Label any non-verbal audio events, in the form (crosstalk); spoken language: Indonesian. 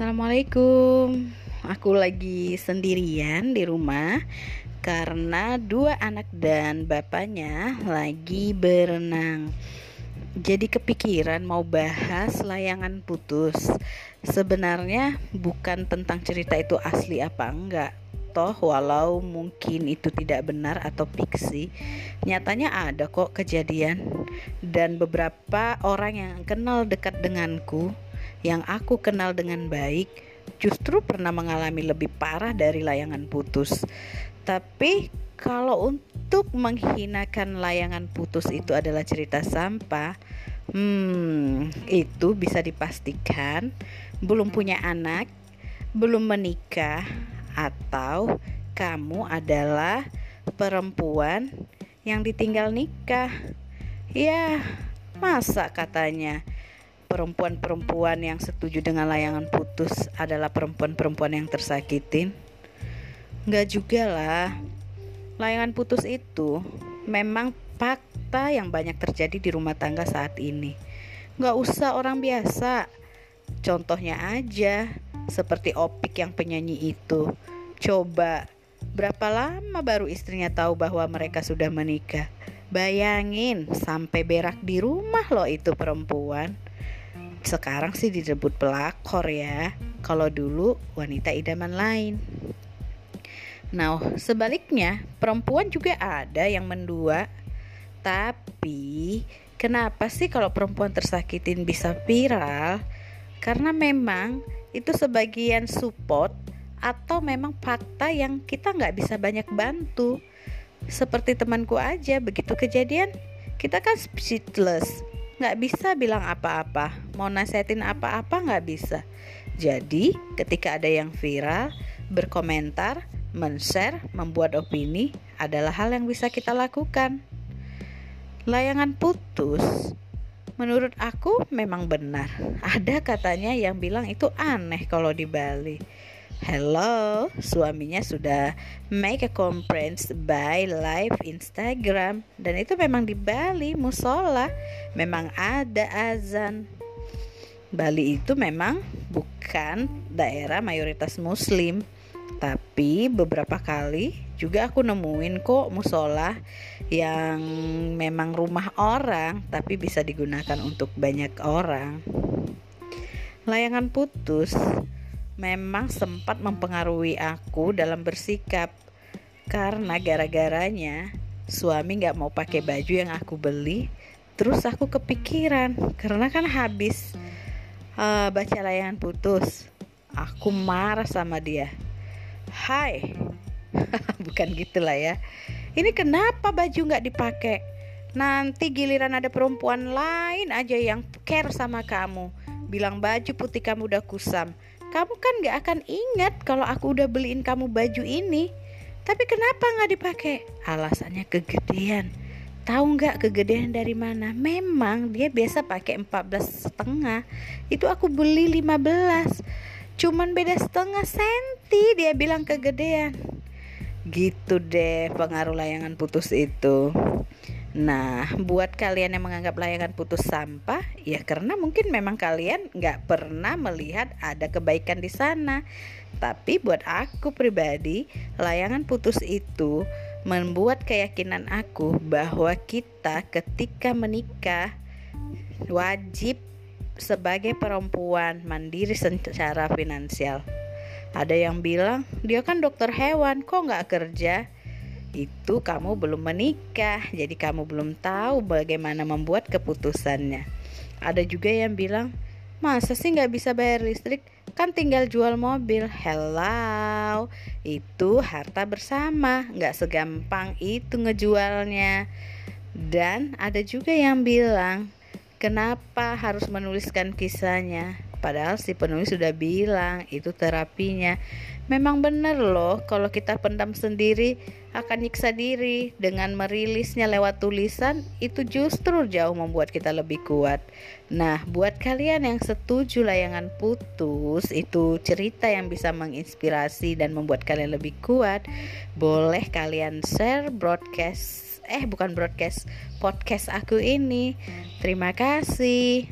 Assalamualaikum. Aku lagi sendirian di rumah karena dua anak dan bapaknya lagi berenang. Jadi kepikiran mau bahas layangan putus. Sebenarnya bukan tentang cerita itu asli apa enggak. Toh walau mungkin itu tidak benar atau fiksi, nyatanya ada kok kejadian dan beberapa orang yang kenal dekat denganku yang aku kenal dengan baik justru pernah mengalami lebih parah dari layangan putus. Tapi kalau untuk menghinakan layangan putus itu adalah cerita sampah, hmm, itu bisa dipastikan belum punya anak, belum menikah, atau kamu adalah perempuan yang ditinggal nikah. Ya, masa katanya perempuan-perempuan yang setuju dengan layangan putus adalah perempuan-perempuan yang tersakitin? Enggak juga lah. Layangan putus itu memang fakta yang banyak terjadi di rumah tangga saat ini. Enggak usah orang biasa. Contohnya aja, seperti Opik yang penyanyi itu. Coba, berapa lama baru istrinya tahu bahwa mereka sudah menikah? Bayangin, sampai berak di rumah loh itu perempuan sekarang sih disebut pelakor ya. Kalau dulu wanita idaman lain. Nah sebaliknya perempuan juga ada yang mendua. Tapi kenapa sih kalau perempuan tersakitin bisa viral? Karena memang itu sebagian support atau memang fakta yang kita nggak bisa banyak bantu. Seperti temanku aja begitu kejadian kita kan speechless nggak bisa bilang apa-apa. Mau nasihatin apa-apa nggak bisa. Jadi ketika ada yang viral berkomentar men-share membuat opini adalah hal yang bisa kita lakukan. Layangan putus menurut aku memang benar. Ada katanya yang bilang itu aneh kalau di Bali Hello, suaminya sudah make a conference by live Instagram dan itu memang di Bali musola, memang ada azan. Bali itu memang bukan daerah mayoritas muslim, tapi beberapa kali juga aku nemuin kok musola yang memang rumah orang tapi bisa digunakan untuk banyak orang. Layangan putus memang sempat mempengaruhi aku dalam bersikap. Karena gara-garanya suami nggak mau pakai baju yang aku beli terus aku kepikiran. Karena kan habis uh, baca layangan putus aku marah sama dia. Hai (laughs) bukan gitulah ya. Ini kenapa baju nggak dipakai? Nanti giliran ada perempuan lain aja yang care sama kamu. Bilang baju putih kamu udah kusam kamu kan gak akan ingat kalau aku udah beliin kamu baju ini. Tapi kenapa gak dipakai? Alasannya kegedean. Tahu nggak kegedean dari mana? Memang dia biasa pakai 14 setengah. Itu aku beli 15. Cuman beda setengah senti dia bilang kegedean. Gitu deh pengaruh layangan putus itu. Nah, buat kalian yang menganggap layangan putus sampah, ya karena mungkin memang kalian nggak pernah melihat ada kebaikan di sana. Tapi buat aku pribadi, layangan putus itu membuat keyakinan aku bahwa kita ketika menikah wajib sebagai perempuan mandiri secara finansial. Ada yang bilang, dia kan dokter hewan, kok nggak kerja? Itu kamu belum menikah, jadi kamu belum tahu bagaimana membuat keputusannya. Ada juga yang bilang, masa sih nggak bisa bayar listrik? Kan tinggal jual mobil. Hello, itu harta bersama, nggak segampang itu ngejualnya. Dan ada juga yang bilang, kenapa harus menuliskan kisahnya? Padahal si penulis sudah bilang itu terapinya. Memang benar loh kalau kita pendam sendiri akan nyiksa diri dengan merilisnya lewat tulisan itu justru jauh membuat kita lebih kuat. Nah, buat kalian yang setuju layangan putus itu cerita yang bisa menginspirasi dan membuat kalian lebih kuat, boleh kalian share broadcast eh bukan broadcast podcast aku ini. Terima kasih.